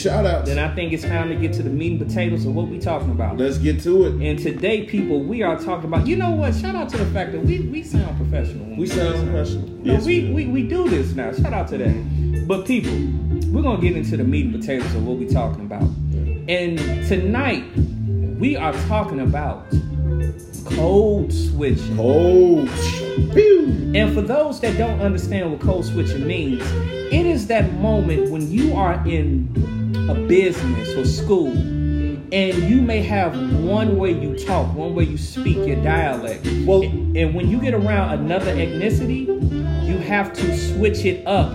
Shout out. Then I think it's time to get to the meat and potatoes of what we talking about. Let's get to it. And today, people, we are talking about. You know what? Shout out to the fact that we we sound professional. when We sound professional. No, Yes, we, do. we we do this now. Shout out to that. But people, we're gonna get into the meat and potatoes of what we talking about. And tonight, we are talking about code switching. Oh, pew. And for those that don't understand what code switching means, it is that moment when you are in a business or school and you may have one way you talk, one way you speak, your dialect. Well- and and when you get around another ethnicity, you have to switch it up.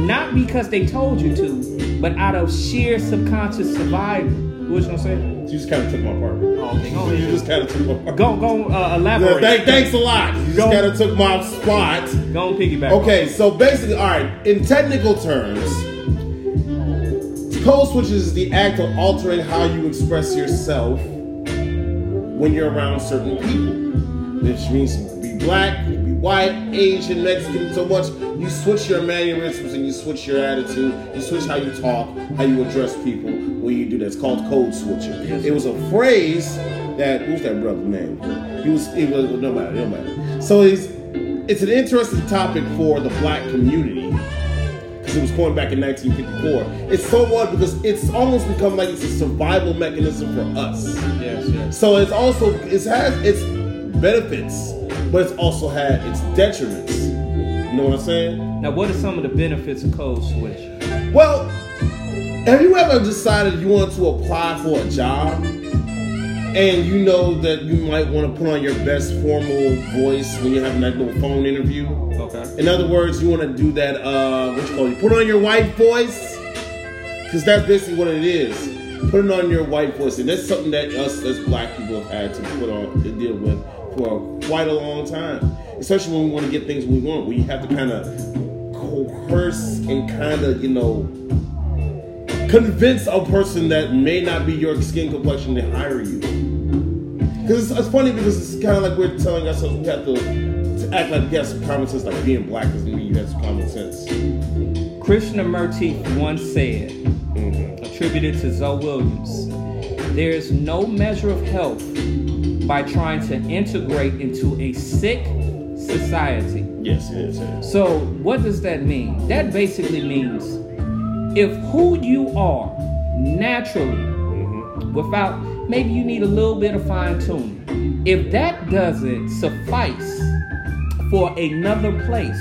Not because they told you to, but out of sheer subconscious survival. What you gonna say? You just kind of took my part. Oh, okay, go You just kind of took my part. Go, go, uh, elaborate. Thank- thanks a lot. You just kind of took my spot. Go on, piggyback. Okay, so basically, all right. In technical terms, code switches is the act of altering how you express yourself when you're around certain people. Which means be black, be white, Asian, Mexican, so much. You switch your mannerisms and you switch your attitude. You switch how you talk, how you address people when you do that. It's called code switching. It was a phrase that who's that brother's name? He was. It was no matter. No matter. So it's it's an interesting topic for the black community because it was coined back in 1954. It's so odd because it's almost become like it's a survival mechanism for us. Yes, yes. So it's also it has its benefits, but it's also had its detriments. You know what I'm saying? Now, what are some of the benefits of code switch? Well, have you ever decided you want to apply for a job and you know that you might want to put on your best formal voice when you're having that little phone interview? Okay. In other words, you want to do that, uh, what you call it? Put on your white voice. Because that's basically what it is. Putting on your white voice. And that's something that us as black people have had to put on, to deal with for quite a long time. Especially when we want to get things we want. We have to kind of coerce and kind of, you know, convince a person that may not be your skin complexion to hire you. Because it's, it's funny because it's kind of like we're telling ourselves we have to, to act like we have some common sense, like being black doesn't mean you have some common sense. Krishnamurti once said, mm-hmm. attributed to Zoe Williams, there is no measure of health by trying to integrate into a sick society. Yes, it is. So, what does that mean? That basically means if who you are naturally, mm-hmm. without maybe you need a little bit of fine tuning, if that doesn't suffice for another place,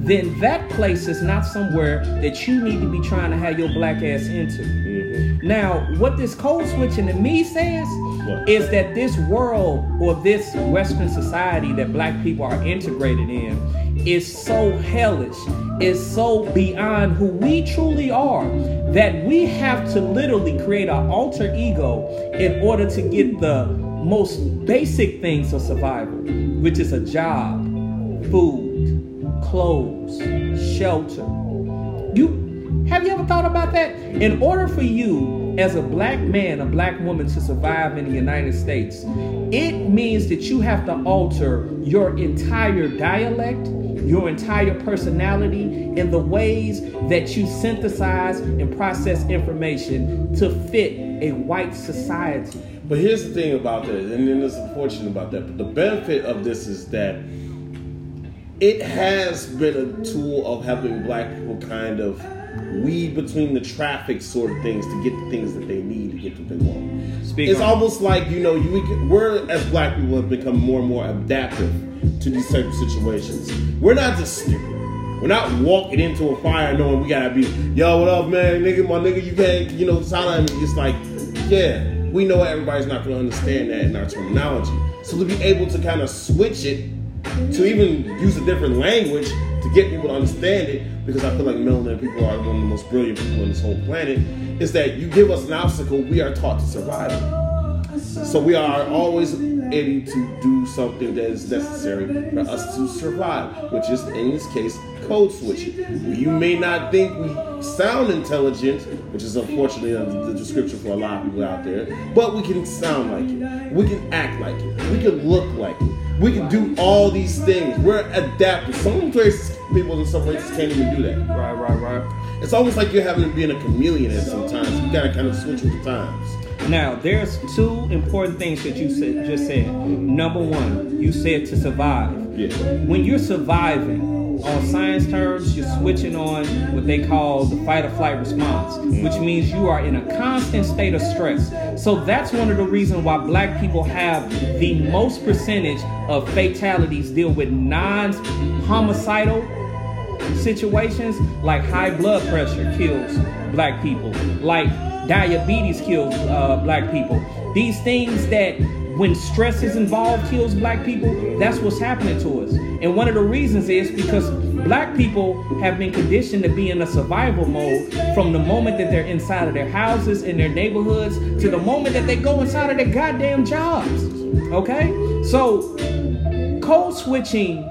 then that place is not somewhere that you need to be trying to have your black ass into. Mm-hmm. Now, what this code switching to me says What? is that this world or this Western society that black people are integrated in is so hellish, is so beyond who we truly are, that we have to literally create an alter ego in order to get the most basic things of survival, which is a job, food, clothes, shelter. You have you ever thought about that? In order for you as a black man, a black woman to survive in the United States, it means that you have to alter your entire dialect, your entire personality, and the ways that you synthesize and process information to fit a white society. But here's the thing about that, and then it's unfortunate about that. But the benefit of this is that it has been a tool of helping black people kind of weed between the traffic sort of things to get the things that they need to get what they want. Speak it's on almost like you know you we're as black people have become more and more adaptive to these type of situations. We're not just stupid. We're not walking into a fire knowing we gotta be, yo, what up, man, nigga, my nigga, you can't, you know, silent. me. It's like, yeah, we know everybody's not gonna understand that in our terminology. So to be able to kind of switch it to even use a different language to get people to understand it, because I feel like melanin people are one of the most brilliant people on this whole planet, is that you give us an obstacle, we are taught to survive. So we are always able to do something that is necessary for us to survive, which is in this case code switching. You may not think we sound intelligent, which is unfortunately the description for a lot of people out there, but we can sound like it. We can act like it. We can look like it. We can do all these things. We're adaptive. Some places, people in some places can't even do that. Right, right, right. It's almost like you're having to be in a chameleon at sometimes. You gotta kind of switch with the times. Now, there's two important things that you said, just said. Number one, you said to survive. Yeah. When you're surviving, on science terms, you're switching on what they call the fight or flight response, which means you are in a constant state of stress. So that's one of the reasons why black people have the most percentage of fatalities deal with non-homicidal situations like high blood pressure kills black people, like diabetes kills uh, black people. These things that when stress is involved kills black people, that's what's happening to us. And one of the reasons is because black people have been conditioned to be in a survival mode from the moment that they're inside of their houses, in their neighborhoods, to the moment that they go inside of their goddamn jobs. Okay? So, code switching,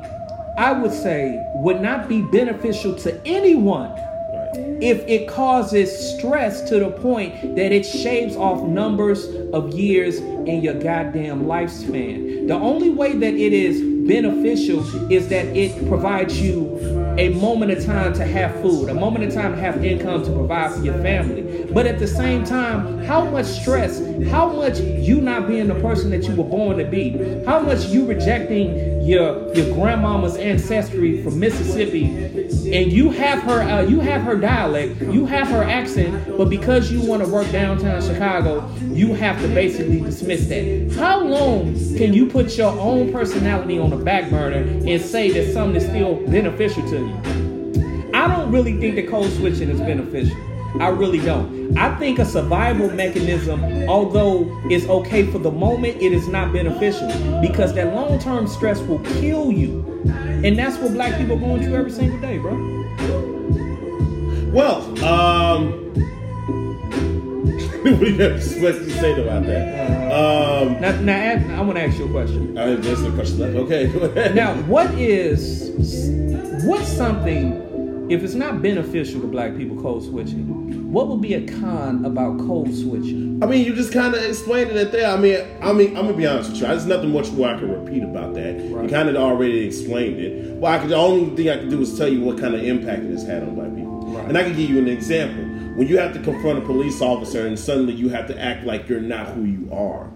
I would say, would not be beneficial to anyone Right. if it causes stress to the point that it shaves off numbers of years in your goddamn lifespan. The only way that it is beneficial is that it provides you a moment of time to have food, a moment of time to have income to provide for your family. But at the same time, how much stress, how much you not being the person that you were born to be, how much you rejecting your your grandmama's ancestry from Mississippi, and you have her uh, you have her dialect, you have her accent, but because you want to work downtown Chicago, you have to basically dismiss that. How long can you put your own personality on the back burner and say that something is still beneficial to you? I don't really think that code switching is beneficial. I really don't. I think a survival mechanism, although it's okay for the moment, it is not beneficial because that long term stress will kill you. And that's what black people are going through every single day, bro. Well, um, you have to say about that? Um, Now, now I want to ask you a question. I there's a question left. Okay. Now, what is what's something if it's not beneficial to black people code switching? What would be a con about code switching? I mean, you just kind of explained it there. I mean, I mean, I'm gonna be honest with you. There's nothing much more I can repeat about that. Right. You kind of already explained it. Well, I could, the only thing I can do is tell you what kind of impact it has had on black people. Right. And I can give you an example. When you have to confront a police officer and suddenly you have to act like you're not who you are.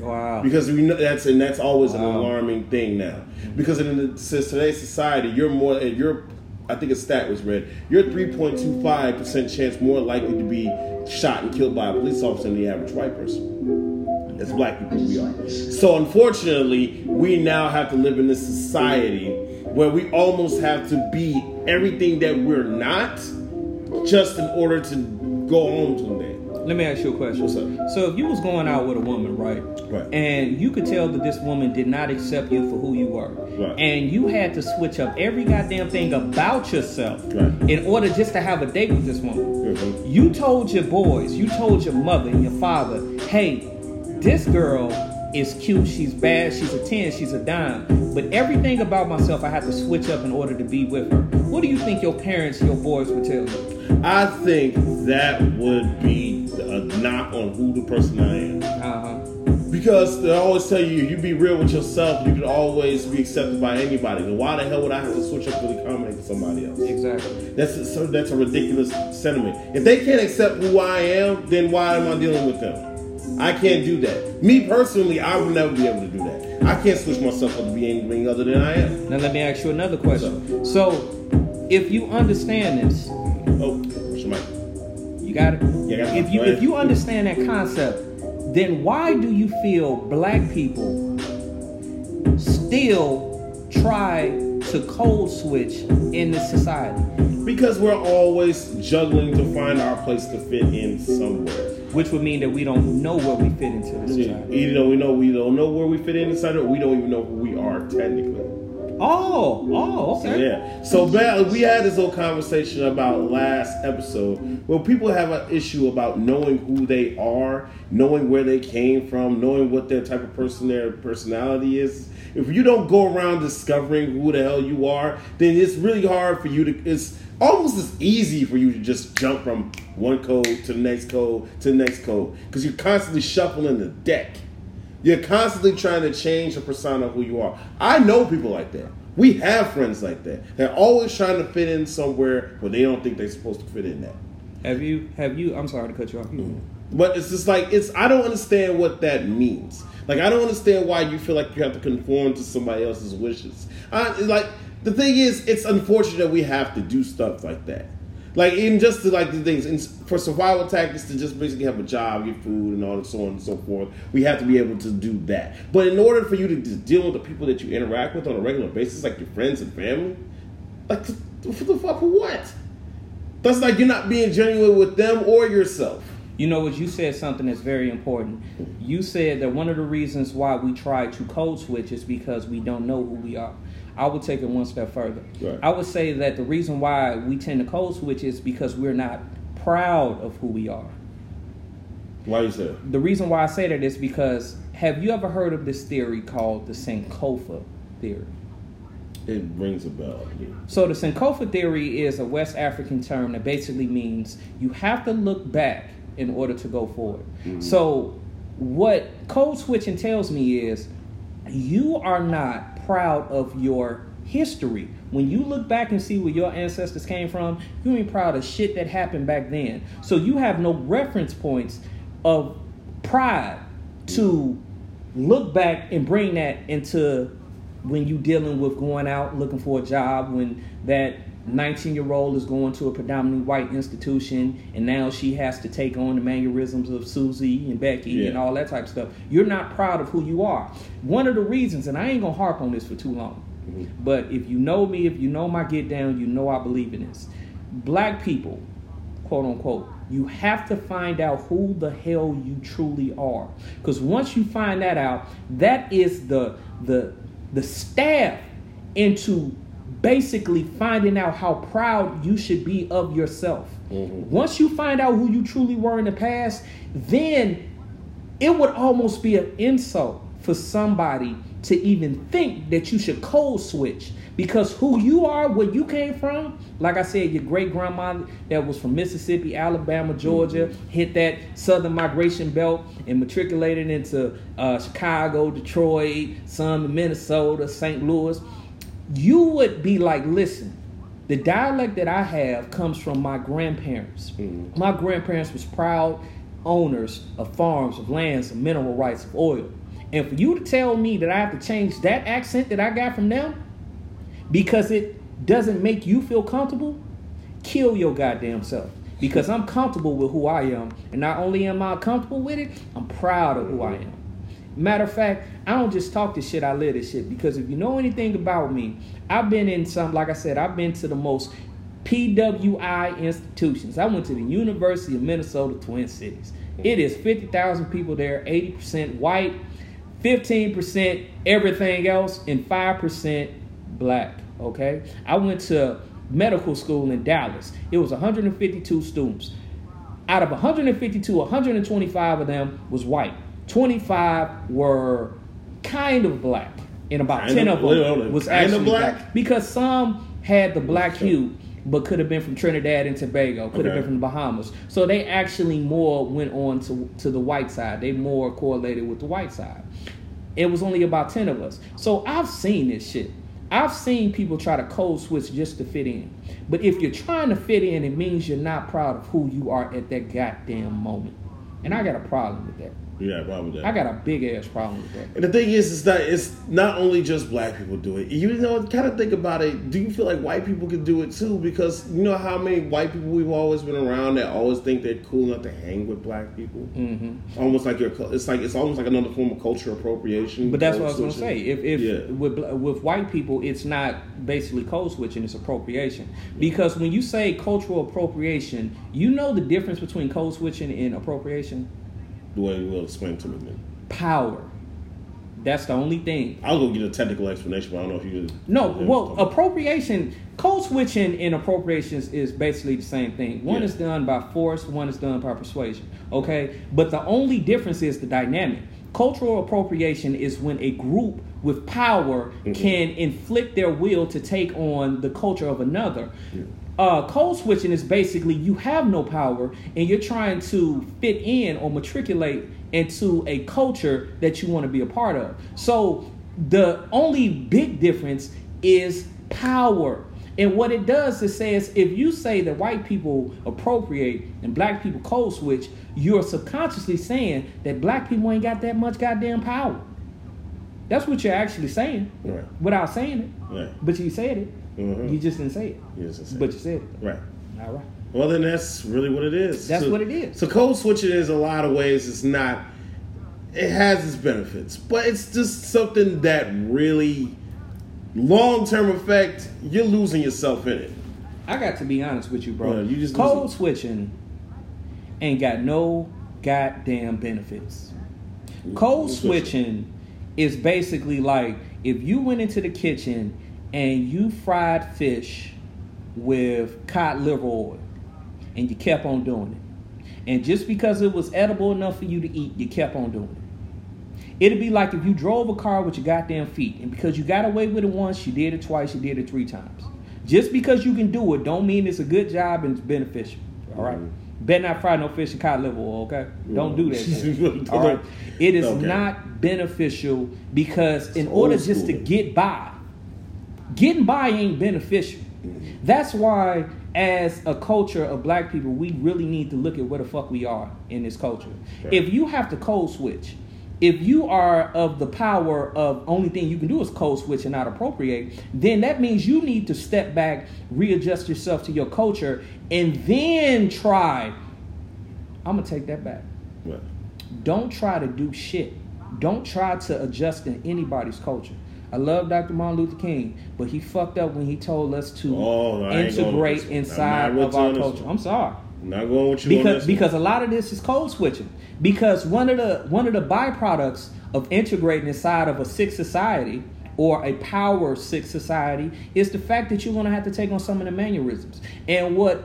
Wow. because we know that's and that's always an alarming thing now. Because in today's society, you're more and you're I think a stat was read. You're 3.25 percent chance more likely to be shot and killed by a police officer than the average white person. As black people, we are. So unfortunately, we now have to live in this society where we almost have to be everything that we're not, just in order to go home someday. Let me ask you a question. What's up? So if you was going out with a woman, right? Right. And you could tell that this woman did not accept you for who you were. Right. And you had to switch up every goddamn thing about yourself Right. in order just to have a date with this woman. Mhm. You told your boys, you told your mother and your father, hey, this girl is cute, she's bad, she's a 10, she's a dime. But everything about myself I have to switch up in order to be with her. What do you think your parents, your boys would tell you? I think that would be a knock on who the person I am. Uh-huh. Because they always tell you, you be real with yourself, you can always be accepted by anybody. Then why the hell would I have to switch up to accommodate for somebody else? Exactly. That's a, so that's a ridiculous sentiment. If they can't accept who I am, then why am I dealing with them? I can't do that. Me personally, I would never be able to do that. I can't switch myself up to be anything other than I am. Now let me ask you another question. So, if you understand this, Oh, mic? you got it. Yeah, got it. if you if you understand that concept, then why do you feel black people still try to code switch in this society? Because we're always juggling to find our place to fit in somewhere. Which would mean that we don't know where we fit into this society. Even though we know we don't know where we fit in inside it, we don't even know who we are technically. Oh, oh, okay. Yeah. So man, we had this whole conversation about last episode where people have an issue about knowing who they are, knowing where they came from, knowing what their type of person their personality is. If you don't go around discovering who the hell you are, then it's really hard for you to it's almost as easy for you to just jump from one code to the next code to the next code because you're constantly shuffling the deck. You're constantly trying to change the persona of who you are. I know people like that. We have friends like that. They're always trying to fit in somewhere where they don't think they're supposed to fit in at. Have you? Have you? I'm sorry to cut you off. Mm-hmm. But it's just like it's. I don't understand what that means. Like I don't understand why you feel like you have to conform to somebody else's wishes. I, like the thing is, it's unfortunate that we have to do stuff like that. Like even just to like the things and for survival tactics to just basically have a job, get food, and all and so on and so forth. We have to be able to do that. But in order for you to deal with the people that you interact with on a regular basis, like your friends and family, like for the fuck for what? That's like you're not being genuine with them or yourself. You know what? You said something that's very important. You said that one of the reasons why we try to code switch is because we don't know who we are. I would take it one step further. Right. I would say that the reason why we tend to code switch is because we're not proud of who we are. Why you say that? The reason why I say that is because have you ever heard of this theory called the Sankofa theory? It rings a bell. So the Sankofa theory is a West African term that basically means you have to look back in order to go forward. Mm-hmm. So what code switching tells me is you are not proud of your history. When you look back and see where your ancestors came from, you ain't proud of shit that happened back then. So you have no reference points of pride to look back and bring that into when you dealing with going out looking for a job when that 19 year old is going to a predominantly white institution and now she has to take on the mannerisms of Susie and Becky and all that type of stuff. You're not proud of who you are. One of the reasons, and I ain't gonna harp on this for too long, mm-hmm. but if you know me, if you know my get down, you know I believe in this. Black people, quote unquote, you have to find out who the hell you truly are. Because once you find that out, that is the the the staff into basically finding out how proud you should be of yourself. Once you find out who you truly were in the past, then it would almost be an insult for somebody to even think that you should code switch because who you are, where you came from, like I said, your great grandma that was from Mississippi, Alabama, Georgia, hit that southern migration belt and matriculated into uh, Chicago, Detroit, some in Minnesota, St. Louis. You would be like, listen, the dialect that I have comes from my grandparents. Mm-hmm. My grandparents was proud owners of farms, of lands, of mineral rights, of oil. And for you to tell me that I have to change that accent that I got from them because it doesn't make you feel comfortable, kill your goddamn self. Because I'm comfortable with who I am. And not only am I comfortable with it, I'm proud of who I am. Matter of fact, I don't just talk this shit, I live this shit. Because if you know anything about me, I've been in some, like I said, I've been to the most PWI institutions. I went to the University of Minnesota Twin Cities. It is 50,000 people there, 80% white, 15% everything else, and 5% black. Okay? I went to medical school in Dallas. It was 152 students. Out of 152, 125 of them was white. 25 were kind of black. And about Kind 10 of- them was actually black? black. Because some had the black Sure. hue, but could have been from Trinidad and Tobago, could have been from the Bahamas. So they actually more went on to, to the white side. They more correlated with the white side. It was only about 10 of us. So I've seen this shit. I've seen people try to code switch just to fit in. But if you're trying to fit in, it means you're not proud of who you are at that goddamn moment. And I got a problem with that. Yeah, probably that. I got a big ass problem with that. And the thing is, is that it's not only just black people do it. You know, kind of think about it. Do you feel like white people can do it too? Because you know how many white people we've always been around that always think they're cool enough to hang with black people. Mm-hmm. Almost like you're. It's like it's almost like another form of cultural appropriation. But that's what I was gonna say. If, if Yeah. with with white people, it's not basically code switching; it's appropriation. Because when you say cultural appropriation, you know the difference between code switching and appropriation. The way you will explain to me, man. Power. That's the only thing. I'll go get a technical explanation, but I don't know if you. No, well, appropriation, code switching and appropriations is basically the same thing. One Yeah. is done by force, one is done by persuasion. Okay? But the only difference is the dynamic. Cultural appropriation is when a group with power Mm-hmm. can inflict their will to take on the culture of another. Uh, code switching is basically you have no power and you're trying to fit in or matriculate into a culture that you want to be a part of. So the only big difference is power. And what it does is says if you say that white people appropriate and black people code switch, you're subconsciously saying that black people ain't got that much goddamn power. That's what you're actually saying Right. without saying it. Right. But you said it. Mhm. You just didn't say it. You just say but it. you said it. Right. All right. Well, then that's really what it is. That's So- what it is. So code switching is a lot of ways. It's not. It has its benefits, but it's just something that really, long term effect, you're losing yourself in it. I got to be honest with you, bro. You just Code losing- switching ain't got no goddamn benefits. Code switching is basically like if you went into the kitchen and you fried fish with cod liver oil and you kept on doing it. And just because it was edible enough for you to eat, you kept on doing it. It'd be like if you drove a car with your goddamn feet, and because you got away with it once, you did it twice, you did it three times. Just because you can do it, don't mean it's a good job and it's beneficial. All right? Mhm. Better not fry no fish and cod liver oil, okay? Don't do that. All right? It is Okay. not beneficial because in order just to get by, getting by ain't beneficial. Mm-hmm. That's why, as a culture of black people, we really need to look at where the fuck we are in this culture. Right. If you have to code switch, if you are of the power of only thing you can do is code switch and not appropriate, then that means you need to step back, readjust yourself to your culture, and then try. I'm gonna take that back. Right. Don't try to do shit. Don't try to adjust in anybody's culture. I love Dr. Martin Luther King, but he fucked up when he told us to Oh, going integrate inside of our you on this culture. I'm sorry. I'm not going with you Because because a lot of this is code switching. Because one of the one of the byproducts of integrating inside of a sick society or a power sick society is the fact that you're gonna have to take on some of the mannerisms. And what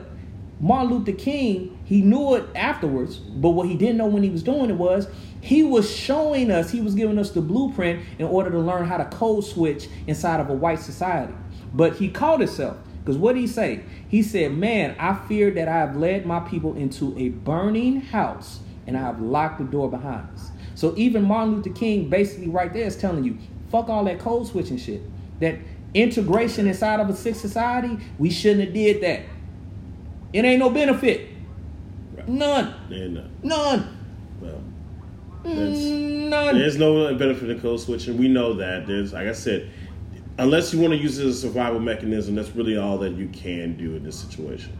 Martin Luther King, he knew it afterwards, but what he didn't know when he was doing it was he was showing us, he was giving us the blueprint in order to learn how to code switch inside of a white society. But he caught himself. Because what did he say? He said, Man, I fear that I have led my people into a burning house and I have locked the door behind us. So even Martin Luther King basically right there is telling you, fuck all that code switching shit. That integration inside of a sick society, we shouldn't have did that. It ain't no benefit. Right. None. None. That's, None. there's no benefit in code switching. We know that. There's, like I said, unless you want to use it as a survival mechanism, that's really all that you can do in this situation.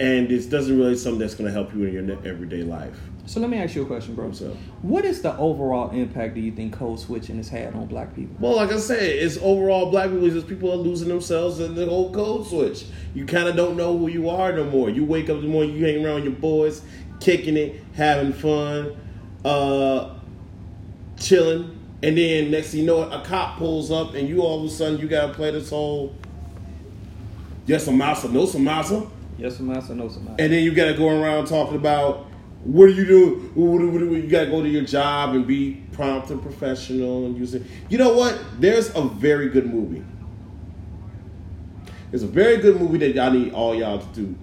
And it doesn't really something that's going to help you in your everyday life. So let me ask you a question, bro. So, What is the overall impact do you think code switching has had on black people? well, like I said, it's overall black people. Is people are losing themselves in the whole code switch. You kind of don't know who you are no more. You wake up in the morning, you hang around your boys, kicking it, having fun, uh, chilling, and then next thing you know, a cop pulls up, and you all of a sudden you gotta play this whole yes a massa, no some massa, Yes, Samasa, no, Samasa. and then you gotta go around talking about what are you? What do- what do- You gotta go to your job and be prompt and professional and use it. You know what? There's a very good movie. There's a very good movie that y'all need all y'all to do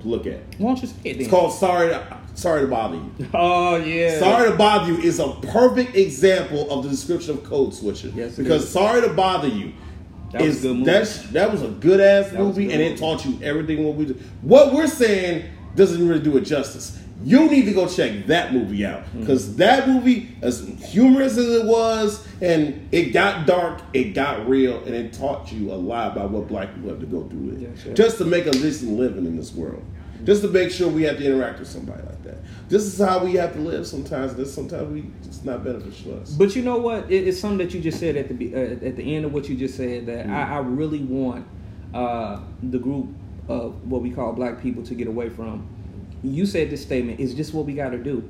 to look at. Why don't you say it then? It's called Sorry to, Sorry to Bother You. Oh yeah. Sorry to Bother You is a perfect example of the description of code switching. Yes, because is. Sorry to Bother You That is a good that's that was a good ass movie, and it taught you everything what we do. What we're saying doesn't really do it justice. You need to go check that movie out Mm-hmm. because that movie, as humorous as it was, and it got dark, it got real, and it taught you a lot about what black people have to go through with, Yes, sir. just to make a decent living in this world. Just to make sure we have to interact with somebody like that. This is how we have to live sometimes. This sometimes we it's not beneficial to us. But you know what? It, it's something that you just said at the uh, at the end of what you just said Mm-hmm. that I, I really want uh, the group of what we call black people to get away from. You said this statement is just what we got to do.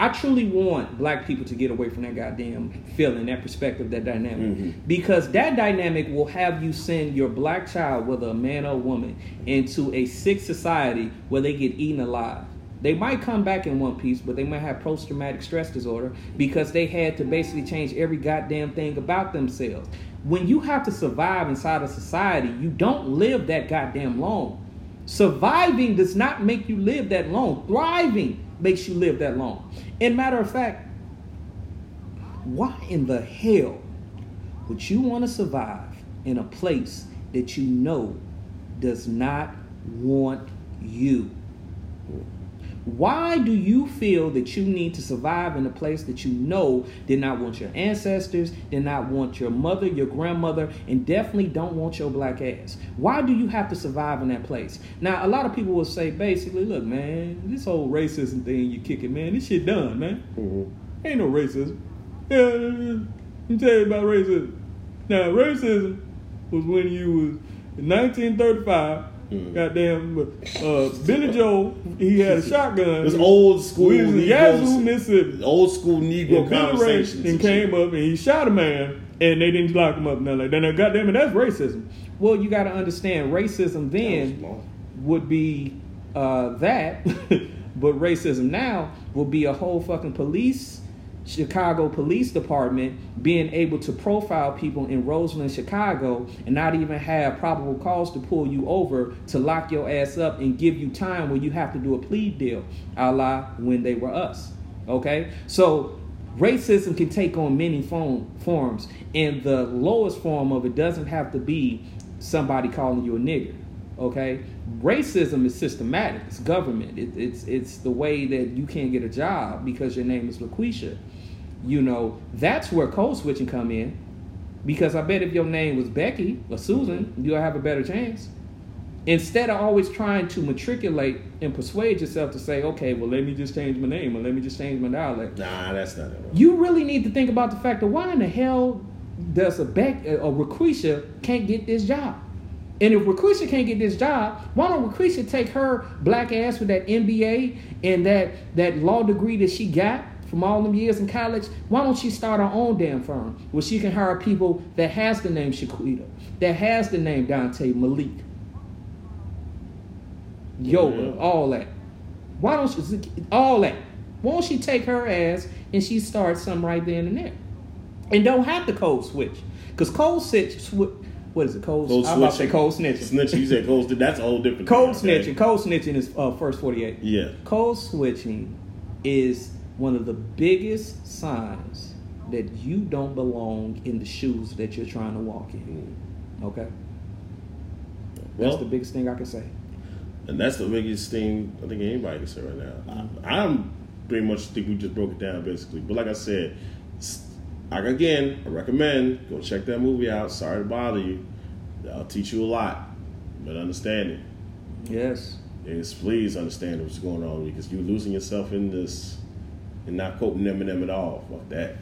I truly want black people to get away from that goddamn feeling, that perspective, that dynamic. Mhm. Because that dynamic will have you send your black child, whether a man or a woman, into a sick society where they get eaten alive. They might come back in one piece, but they might have post traumatic stress disorder because they had to basically change every goddamn thing about themselves. When you have to survive inside a society, you don't live that goddamn long. Surviving does not make you live that long. Thriving makes you live that long. And matter of fact, why in the hell would you want to survive in a place that you know does not want you? Why do you feel that you need to survive in a place that you know did not want your ancestors, did not want your mother, your grandmother, and definitely don't want your black ass? Why do you have to survive in that place? Now, a lot of people will say basically, look, man, this whole racism thing you kicking, man, this shit done, man. Mm-hmm. Ain't no racism. Yeah, let me tell you about racism. Now, racism was when you was in 1935. Mhm. Goddamn, uh, Billy Joe, he had a shotgun. It's old school. We was in Negroes- Yazoo, Mississippi. Old school Negro Yeah, conversations. and and came shit. up and he shot a man and they didn't lock him up. Now, like, then, goddamn it, that's racism. Well, you got to understand, racism then would be uh, that, but racism now will be a whole fucking police, Chicago Police Department being able to profile people in Roseland, Chicago, and not even have probable cause to pull you over to lock your ass up and give you time when you have to do a plea deal, a la when they were us. Okay, so racism can take on many form, forms, and the lowest form of it doesn't have to be somebody calling you a nigger. Okay, racism is systematic. It's government. It, it's it's the way that you can't get a job because your name is LaQuisha. You know that's where code switching come in, because I bet if your name was Becky or Susan, you'll have a better chance. Instead of always trying to matriculate and persuade yourself to say, okay, well, let me just change my name or let me just change my dialect. Nah, that's not it. You really need to think about the fact that why in the hell does a Beck a Raquisha can't get this job? And if Raquisha can't get this job, why don't Raquisha take her black ass with that MBA and that that law degree that she got from all them years in college? Why don't she start her own damn firm where she can hire people that has the name Shaquita, that has the name Dante Malik, yoga, Yeah. all that. Why don't she all that? Why don't she take her ass and she starts something right then and there, and don't have to code switch because code switch. Sw- what is it? Code. Code I'm about to say code snitching. Snitching, you said code. That's a whole different. Code thing, snitching. Code snitching is uh, first forty eight. Yeah. Code switching is one of the biggest signs that you don't belong in the shoes that you're trying to walk in. Mm-hmm. Okay, that's Well, the biggest thing I can say. and that's the biggest thing I think anybody can say right now. I, I'm pretty much think we just broke it down basically. But like I said, like again, I recommend go check that movie out. Sorry to bother you. I'll teach you a lot, but understand it. Yes. Is please understand what's going on because you're losing yourself in this and not quoting Eminem at all. Fuck that.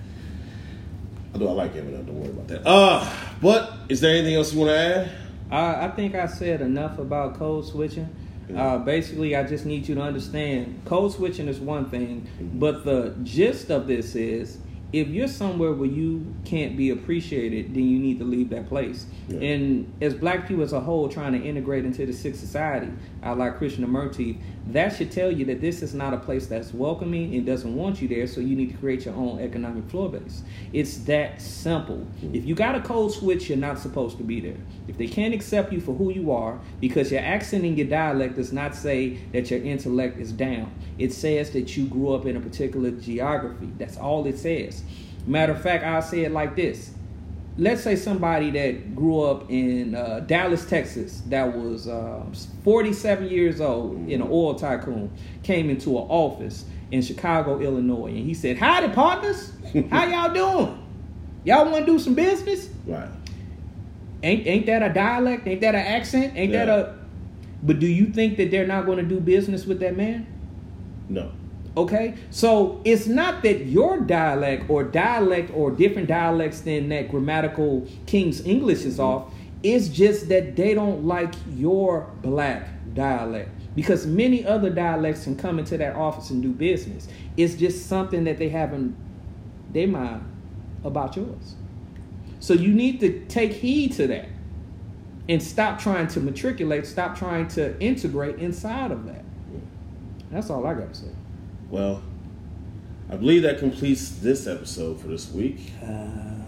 Although I like Eminem, don't worry about that. Uh, but is there anything else you want to add? I, I think I said enough about code switching. Uh, basically, I just need you to understand code switching is one thing, but the gist of this is if you're somewhere where you can't be appreciated, then you need to leave that place. Yeah. And as black people as a whole trying to integrate into the sick society, I like Krishnamurti, that should tell you that this is not a place that's welcoming and doesn't want you there, so you need to create your own economic floor base. It's that simple. Mm-hmm. If you got a code switch, you're not supposed to be there. If they can't accept you for who you are, because your accent and your dialect does not say that your intellect is down, it says that you grew up in a particular geography. That's all it says. Matter of fact, I'll say it like this let's say somebody that grew up in uh, Dallas, Texas, that was uh, 47 years old, in an oil tycoon, came into an office in Chicago, Illinois, and he said, "Howdy, partners. How y'all doing? Y'all want to do some business? Right. Ain't ain't that a dialect? Ain't that an accent? Ain't that a? But do you think that they're not going to do business with that man? No. Okay, so it's not that your dialect or dialect or different dialects than that grammatical King's English is off. It's just that they don't like your black dialect because many other dialects can come into that office and do business. It's just something that they haven't they mind about yours. So you need to take heed to that and stop trying to matriculate, stop trying to integrate inside of that. That's all I got to say. Well, I believe that completes this episode for this week. Uh,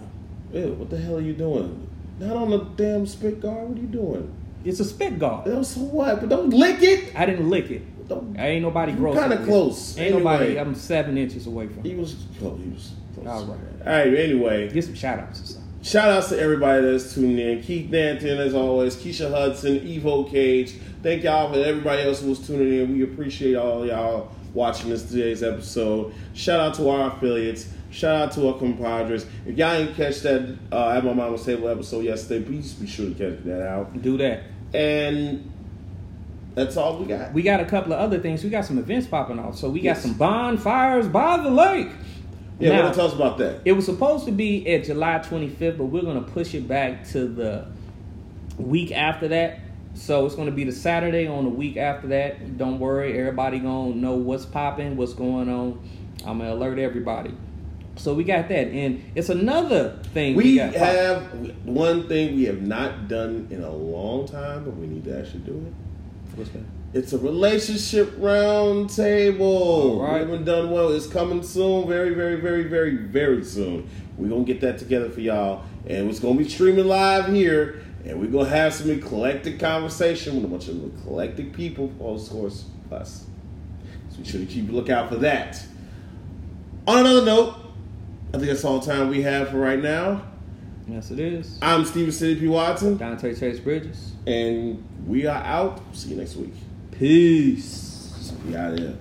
Ew, what the hell are you doing? Not on the damn spit guard. What are you doing? It's a spit guard. Ew, so what? But don't lick it. I didn't lick it. Don't. I ain't nobody gross. kinda close. Ain't nobody. Anyway. I'm seven inches away from. He was close. He was close. All right. All right. Anyway, Get some shout outs or something. Shout outs to everybody that's tuning in. Keith Danton, as always, Keisha Hudson, Evo Cage. Thank y'all for everybody else who was tuning in. We appreciate all y'all watching this today's episode. Shout out to our affiliates. Shout out to our compadres. If y'all didn't catch that uh, at my mama's table episode yesterday, please be sure to catch that out. Do that. And that's all we got. We got a couple of other things. We got some events popping off. So we got Yes. some bonfires by the lake. yeah, Now- to tell us about that? It was supposed to be at July 25th, but we're going to push it back to the week after that. So it's going to be the Saturday on the week after that. Don't worry, everybody going to know what's popping, what's going on. I'm going to alert everybody. So we got that. And it's another thing We got popping. have one thing we have not done in a long time, but we need to actually do it. What's that? It's a relationship round table. All right. We haven't done well. It's coming soon, very, very, very, very, very soon. We're gonna get that together for y'all, and it's gonna be streaming live here, and we're gonna have some eclectic conversation with a bunch of eclectic people, of course, us. So be sure to keep a lookout for that. On another note, I think that's all the time we have for right now. Yes, it is. I'm Steven City P. Watson, Dante Chase Bridges. and we are out. See you next week. Peace. We out here.